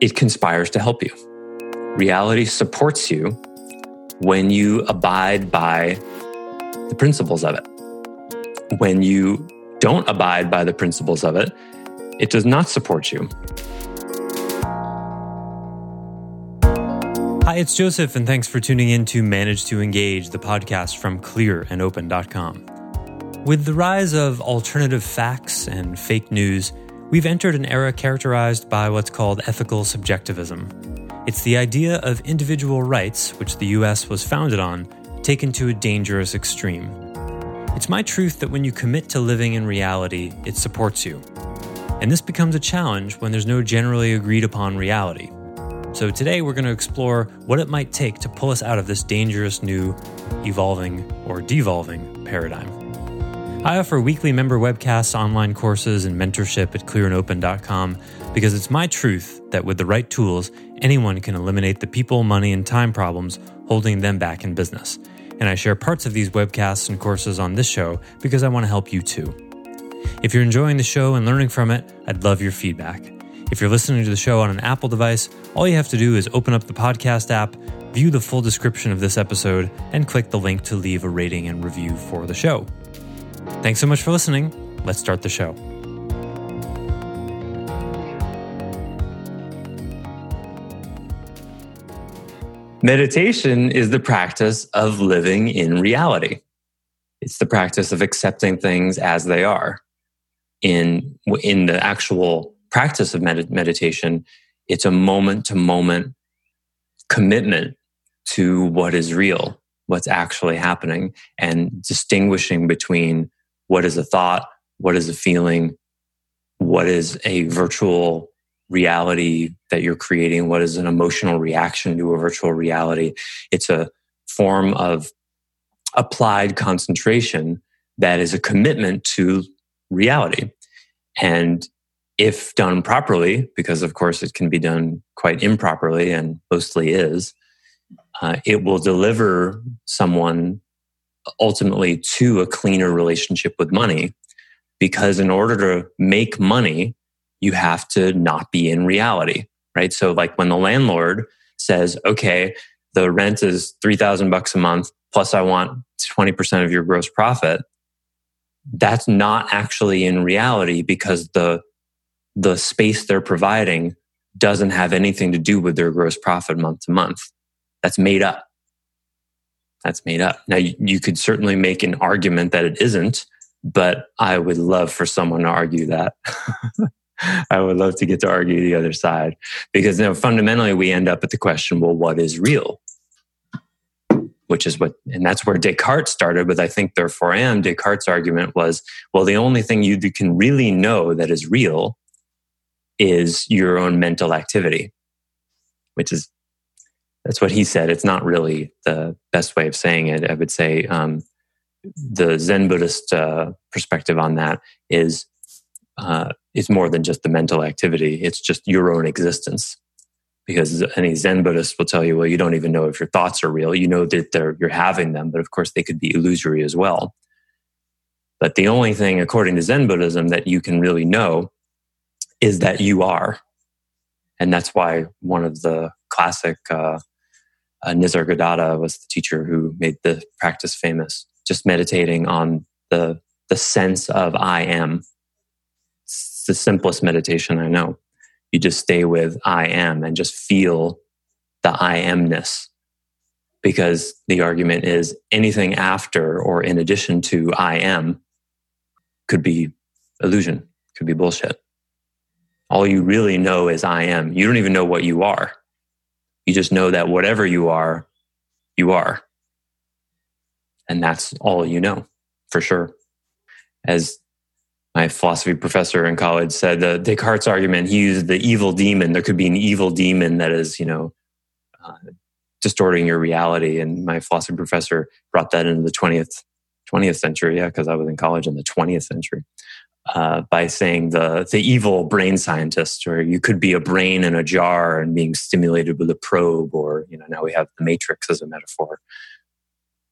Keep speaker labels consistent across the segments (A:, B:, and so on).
A: it conspires to help you. Reality supports you when you abide by the principles of it. When you don't abide by the principles of it, it does not support you. Hi, it's Joseph, and thanks for tuning in to Manage to Engage, the podcast from clearandopen.com. With the rise of alternative facts and fake news, We've entered an era characterized by what's called ethical subjectivism. It's the idea of individual rights, which the US was founded on, taken to a dangerous extreme. It's my truth that when you commit to living in reality, it supports you. And this becomes a challenge when there's no generally agreed upon reality. So today we're going to explore what it might take to pull us out of this dangerous new, evolving, or devolving paradigm. I offer weekly member webcasts, online courses, and mentorship at clearandopen.com because it's my truth that with the right tools, anyone can eliminate the people, money, and time problems holding them back in business. And I share parts of these webcasts and courses on this show because I want to help you too. If you're enjoying the show and learning from it, I'd love your feedback. If you're listening to the show on an Apple device, all you have to do is open up the podcast app, view the full description of this episode, and click the link to leave a rating and review for the show. Thanks so much for listening. Let's start the show. Meditation is the practice of living in reality. It's the practice of accepting things as they are. In, in the actual practice of med- meditation, it's a moment to moment commitment to what is real, what's actually happening, and distinguishing between what is a thought? What is a feeling? What is a virtual reality that you're creating? What is an emotional reaction to a virtual reality? It's a form of applied concentration that is a commitment to reality. And if done properly, because of course it can be done quite improperly and mostly is, uh, it will deliver someone ultimately to a cleaner relationship with money. Because in order to make money, you have to not be in reality, right? So, like when the landlord says, okay, the rent is 3000 bucks a month, plus I want 20% of your gross profit, that's not actually in reality because the, the space they're providing doesn't have anything to do with their gross profit month to month. That's made up that's made up. Now, you, you could certainly make an argument that it isn't, but I would love for someone to argue that. I would love to get to argue the other side because you fundamentally we end up at the question, well, what is real? Which is what, and that's where Descartes started with, I think, therefore I am. Descartes' argument was, well, the only thing you can really know that is real is your own mental activity, which is that's what he said. It's not really the best way of saying it. I would say um, the Zen Buddhist uh, perspective on that is uh, it's more than just the mental activity. It's just your own existence. Because any Zen Buddhist will tell you, well, you don't even know if your thoughts are real. You know that they're, you're having them, but of course they could be illusory as well. But the only thing, according to Zen Buddhism, that you can really know is that you are. And that's why one of the classic uh, uh, Nisargadatta was the teacher who made the practice famous. Just meditating on the the sense of I am. It's the simplest meditation I know. You just stay with I am and just feel the I amness. Because the argument is anything after or in addition to I am could be illusion, could be bullshit. All you really know is I am. You don't even know what you are. You just know that whatever you are, you are. And that's all you know for sure. As my philosophy professor in college said the Descartes' argument, he used the evil demon. There could be an evil demon that is, you know, uh, distorting your reality. And my philosophy professor brought that into the 20th, 20th century. Yeah, because I was in college in the 20th century. Uh, by saying the the evil brain scientist, or you could be a brain in a jar and being stimulated with a probe, or you know now we have the matrix as a metaphor.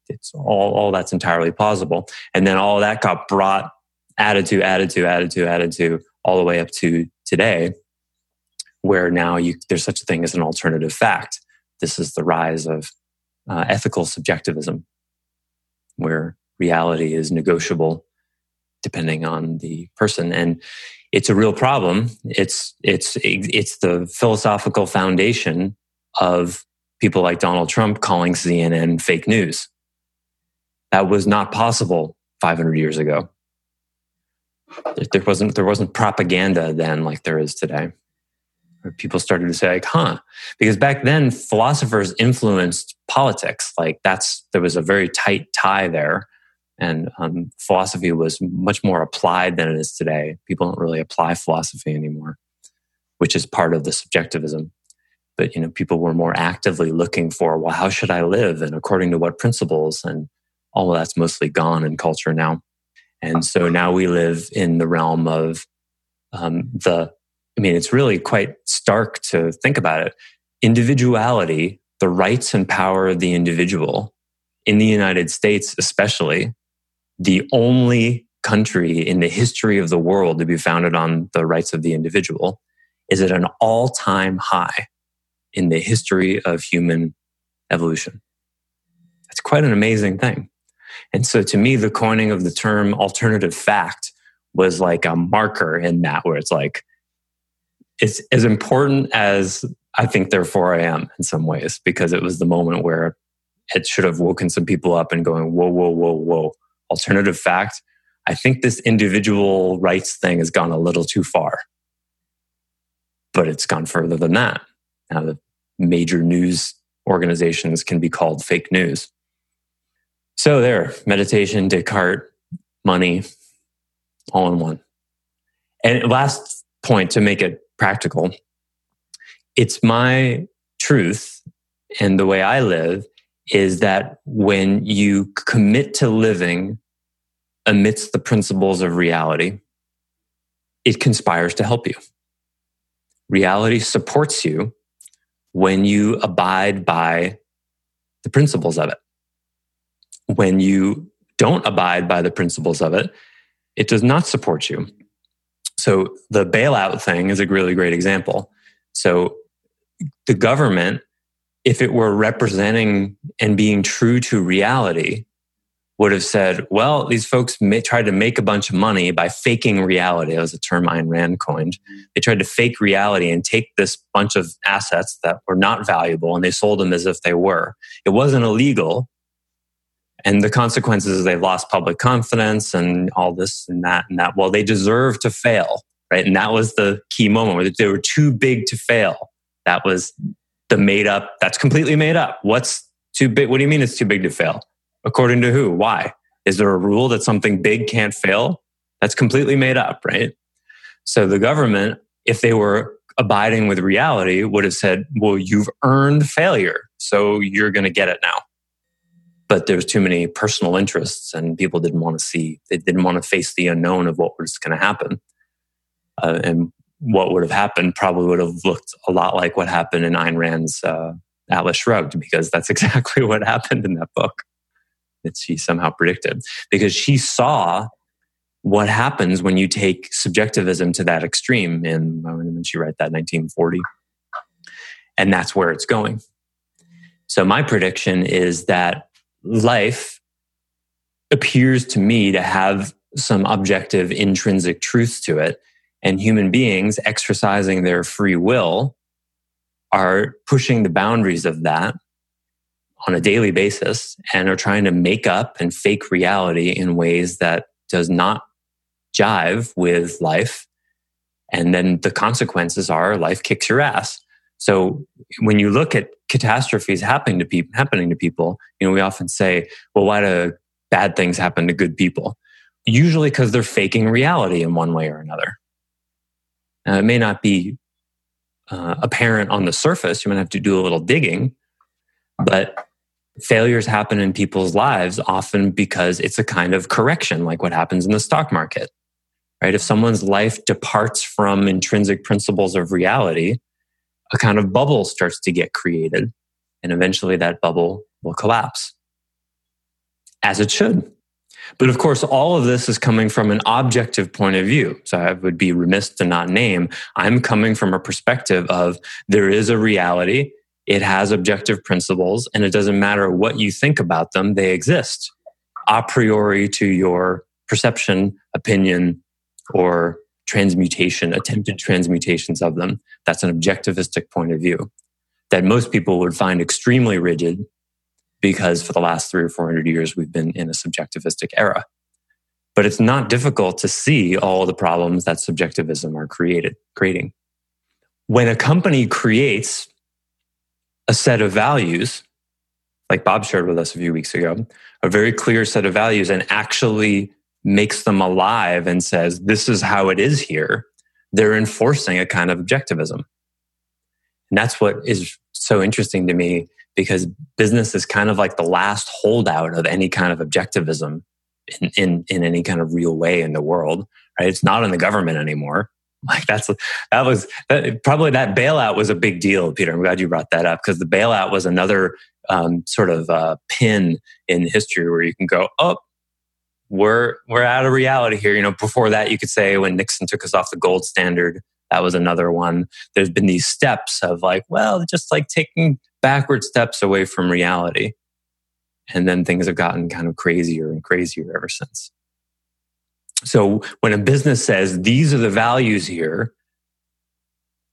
A: It's all all that's entirely plausible, and then all that got brought added to, added to, added to, added to, all the way up to today, where now you, there's such a thing as an alternative fact. This is the rise of uh, ethical subjectivism, where reality is negotiable depending on the person. And it's a real problem. It's it's it's the philosophical foundation of people like Donald Trump calling CNN fake news. That was not possible 500 years ago. There wasn't there wasn't propaganda then like there is today. People started to say like huh because back then philosophers influenced politics. Like that's there was a very tight tie there and um, philosophy was much more applied than it is today. People don't really apply philosophy anymore which is part of the subjectivism. But you know people were more actively looking for well how should i live? And according to what principles? And all of that's mostly gone in culture now. And so now we live in the realm of um, the I mean, it's really quite stark to think about it. Individuality, the rights and power of the individual in the United States, especially, the only country in the history of the world to be founded on the rights of the individual, is at an all time high in the history of human evolution. That's quite an amazing thing. And so to me, the coining of the term alternative fact was like a marker in that where it's like, it's as important as I think therefore I am in some ways, because it was the moment where it should have woken some people up and going, whoa, whoa, whoa, whoa. Alternative fact. I think this individual rights thing has gone a little too far. But it's gone further than that. Now the major news organizations can be called fake news. So there, meditation, Descartes, money, all in one. And last point to make it practical, it's my truth and the way I live is that when you commit to living amidst the principles of reality, it conspires to help you. Reality supports you when you abide by the principles of it when you don't abide by the principles of it, it does not support you. So the bailout thing is a really great example. So the government, if it were representing and being true to reality, would have said, well, these folks may, tried to make a bunch of money by faking reality. That was a term Ayn Rand coined. Mm-hmm. They tried to fake reality and take this bunch of assets that were not valuable and they sold them as if they were. It wasn't illegal, and the consequences is they've lost public confidence and all this and that and that. Well, they deserve to fail, right? And that was the key moment where they were too big to fail. That was the made up, that's completely made up. What's too big? What do you mean it's too big to fail? According to who? Why? Is there a rule that something big can't fail? That's completely made up, right? So the government, if they were abiding with reality, would have said, well, you've earned failure. So you're going to get it now but there's too many personal interests and people didn't want to see they didn't want to face the unknown of what was going to happen uh, and what would have happened probably would have looked a lot like what happened in Ayn Rand's uh, Atlas Shrugged because that's exactly what happened in that book that she somehow predicted. Because she saw what happens when you take subjectivism to that extreme in when she wrote that 1940 and that's where it's going. So my prediction is that life appears to me to have some objective intrinsic truth to it. And human beings exercising their free will are pushing the boundaries of that on a daily basis and are trying to make up and fake reality in ways that does not jive with life. And then the consequences are life kicks your ass. So when you look at catastrophes happening to people, happening to people, you know, we often say, well, why do bad things happen to good people? usually because they're faking reality in one way or another. Now, it may not be uh, apparent on the surface. You might have to do a little digging, but failures happen in people's lives often because it's a kind of correction, like what happens in the stock market, right? If someone's life departs from intrinsic principles of reality, a kind of bubble starts to get created, and eventually that bubble will collapse, as it should. But of course, all of this is coming from an objective point of view. So I would be remiss to not name. I'm coming from a perspective of there is a reality, it has objective principles, and it doesn't matter what you think about them, they exist a priori to your perception, opinion, or transmutation, attempted transmutations of them. That's an objectivistic point of view that most people would find extremely rigid because for the last three or 400 years, we've been in a subjectivistic era. But it's not difficult to see all the problems that subjectivism are created, creating. When a company creates a set of values, like Bob shared with us a few weeks ago, a very clear set of values and actually makes them alive and says, this is how it is here, they're enforcing a kind of objectivism. And that's what is so interesting to me because business is kind of like the last holdout of any kind of objectivism in, in, in any kind of real way in the world, right? It's not in the government anymore. Like that's, that was that, probably that bailout was a big deal, Peter. I'm glad you brought that up because the bailout was another um, sort of uh, pin in history where you can go, oh, we're, we're out of reality here. You know, before that, you could say when Nixon took us off the gold standard, that was another one. There's been these steps of like, well, just like taking backward steps away from reality. And then things have gotten kind of crazier and crazier ever since. So when a business says, these are the values here,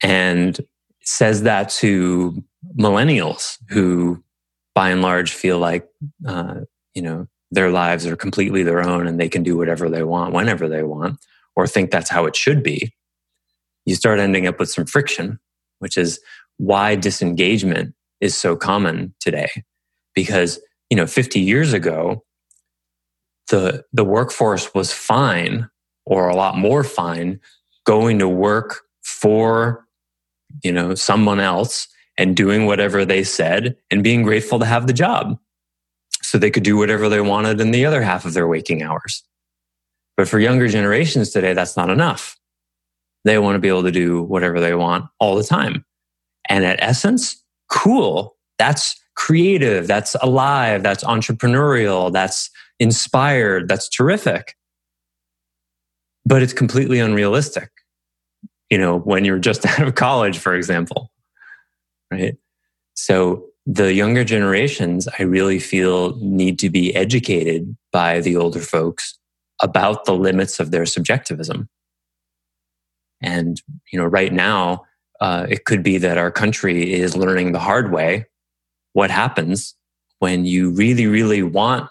A: and says that to millennials who by and large feel like, uh, you know, their lives are completely their own and they can do whatever they want whenever they want, or think that's how it should be, you start ending up with some friction, which is why disengagement is so common today. Because you know 50 years ago the the workforce was fine or a lot more fine going to work for you know someone else and doing whatever they said and being grateful to have the job so they could do whatever they wanted in the other half of their waking hours but for younger generations today that's not enough they want to be able to do whatever they want all the time and at essence cool. That's creative. That's alive. That's entrepreneurial. That's inspired. That's terrific. But it's completely unrealistic. You know, when you're just out of college, for example, right? So the younger generations, I really feel need to be educated by the older folks about the limits of their subjectivism. And, you know, right now, uh, it could be that our country is learning the hard way what happens when you really, really want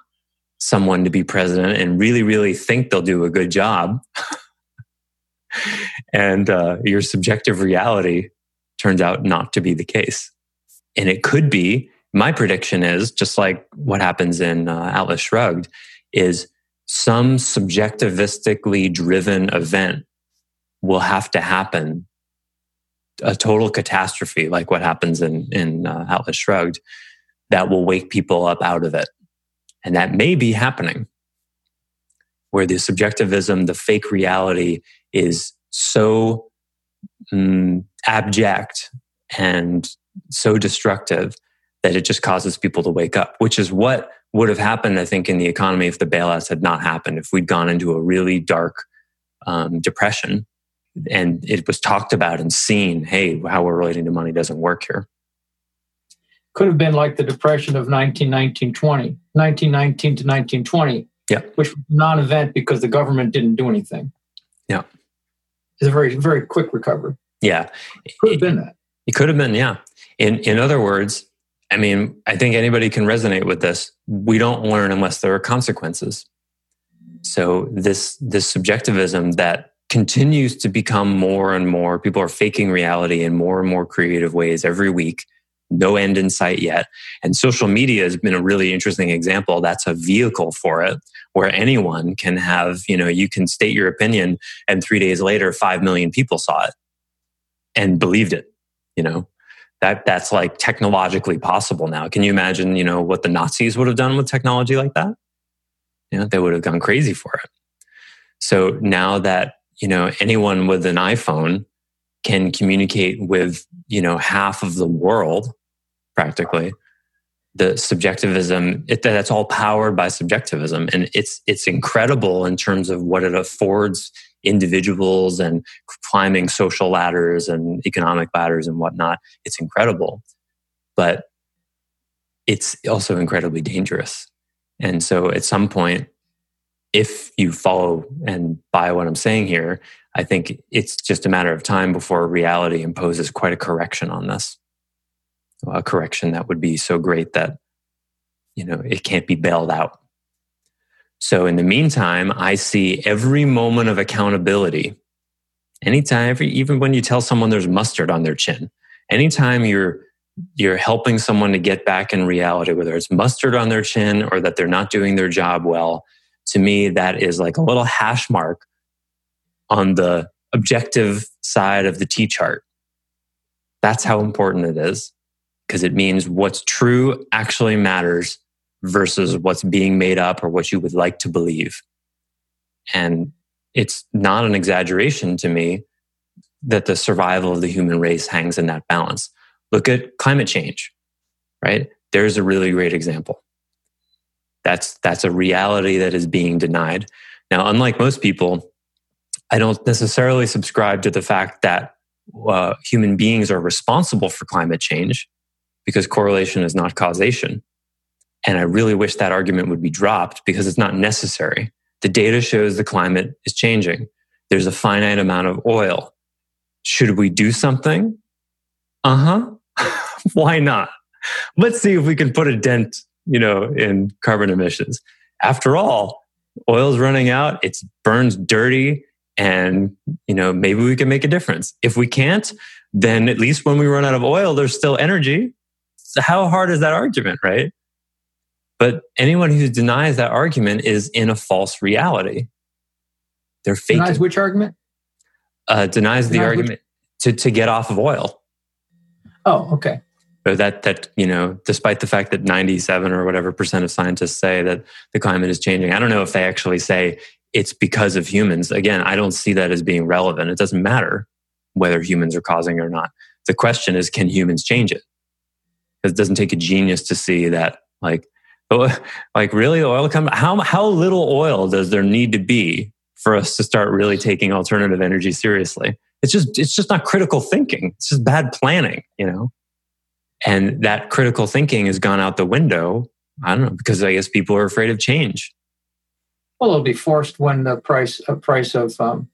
A: someone to be president and really, really think they'll do a good job. and uh, your subjective reality turns out not to be the case. And it could be, my prediction is just like what happens in uh, Atlas Shrugged, is some subjectivistically driven event will have to happen a total catastrophe like what happens in in uh, Atlas Shrugged that will wake people up out of it, and that may be happening, where the subjectivism, the fake reality, is so mm, abject and so destructive that it just causes people to wake up, which is what would have happened, I think, in the economy if the bailouts had not happened, if we'd gone into a really dark um, depression and it was talked about and seen hey how we're relating to money doesn't work here
B: could have been like the depression of 1919 20 1919 to 1920
A: yeah.
B: which was non-event because the government didn't do anything.
A: Yeah.
B: It's a very very quick recovery.
A: Yeah.
B: It could have been that.
A: It could have been yeah. In in other words i mean i think anybody can resonate with this. We don't learn unless there are consequences. So this this subjectivism that continues to become more and more people are faking reality in more and more creative ways every week no end in sight yet. And social media has been a really interesting example. That's a vehicle for it where anyone can have, you know, you can state your opinion and three days later, 5 million people saw it and believed it, you know. That, that's like technologically possible now. Can you imagine, you know, what the Nazis would have done with technology like that? You know, they would have gone crazy for it. So now that, you know, anyone with an iPhone can communicate with, you know, half of the world practically, the subjectivism, it, that's all powered by subjectivism. And it's, it's incredible in terms of what it affords individuals and climbing social ladders and economic ladders and whatnot. It's incredible. But it's also incredibly dangerous. And so at some point, if you follow and buy what I'm saying here, I think it's just a matter of time before reality imposes quite a correction on this. A correction that would be so great that, you know, it can't be bailed out. So in the meantime, I see every moment of accountability. Anytime, every, even when you tell someone there's mustard on their chin, anytime you're you're helping someone to get back in reality, whether it's mustard on their chin or that they're not doing their job well, to me, that is like a little hash mark on the objective side of the T chart. That's how important it is because it means what's true actually matters versus what's being made up or what you would like to believe. And it's not an exaggeration to me that the survival of the human race hangs in that balance. Look at climate change, right? There's a really great example. That's that's a reality that is being denied. Now, unlike most people, I don't necessarily subscribe to the fact that uh, human beings are responsible for climate change because correlation is not causation. And I really wish that argument would be dropped because it's not necessary. The data shows the climate is changing. There's a finite amount of oil. Should we do something? Uh huh. Why not? Let's see if we can put a dent you know, in carbon emissions. After all, oil's running out, it burns dirty, and you know, maybe we can make a difference. If we can't, then at least when we run out of oil, there's still energy. So how hard is that argument, right? But anyone who denies that argument is in a false reality. They're faking.
B: Denies which argument?
A: Uh, denies, denies the argument which? to, to get off of oil.
B: Oh, okay So
A: that that you know despite the fact that 97 or whatever percent of scientists say that the climate is changing i don't know if they actually say it's because of humans again i don't see that as being relevant it doesn't matter whether humans are causing it or not the question is can humans change it because it doesn't take a genius to see that like like really oil come how how little oil does there need to be for us to start really taking alternative energy seriously it's just it's just not critical thinking it's just bad planning you know and that critical thinking has gone out the window. I don't know, because I guess people are afraid of change.
B: Well, it'll be forced when the price uh, price of um,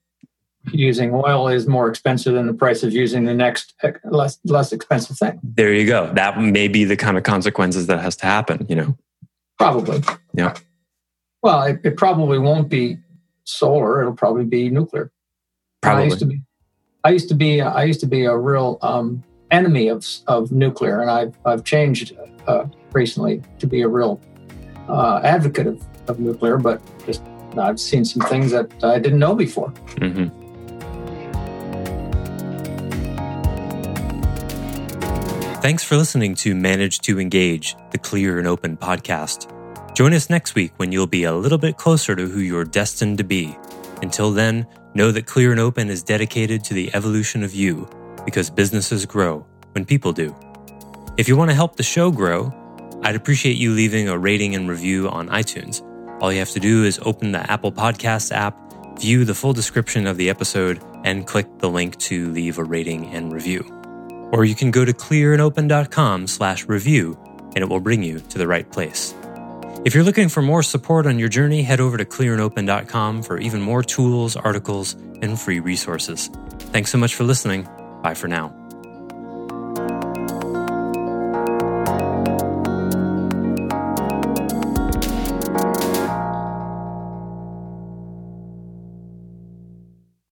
B: using oil is more expensive than the price of using the next less less expensive thing.
A: There you go. That may be the kind of consequences that has to happen. You know,
B: probably.
A: Yeah.
B: Well, it, it probably won't be solar. It'll probably be nuclear.
A: Probably.
B: I used to be. I used to be. I used to be a real um, enemy of, of nuclear, and I've, I've changed uh, recently to be a real uh, advocate of, of nuclear, but just I've seen some things that I didn't know before. Mm-hmm.
A: Thanks for listening to Manage to Engage, the Clear and Open podcast. Join us next week when you'll be a little bit closer to who you're destined to be. Until then, know that Clear and Open is dedicated to the evolution of you because businesses grow when people do. If you want to help the show grow, I'd appreciate you leaving a rating and review on iTunes. All you have to do is open the Apple Podcasts app, view the full description of the episode, and click the link to leave a rating and review. Or you can go to clearandopen.com slash review and it will bring you to the right place. If you're looking for more support on your journey, head over to clearandopen.com for even more tools, articles, and free resources. Thanks so much for listening. Bye for now.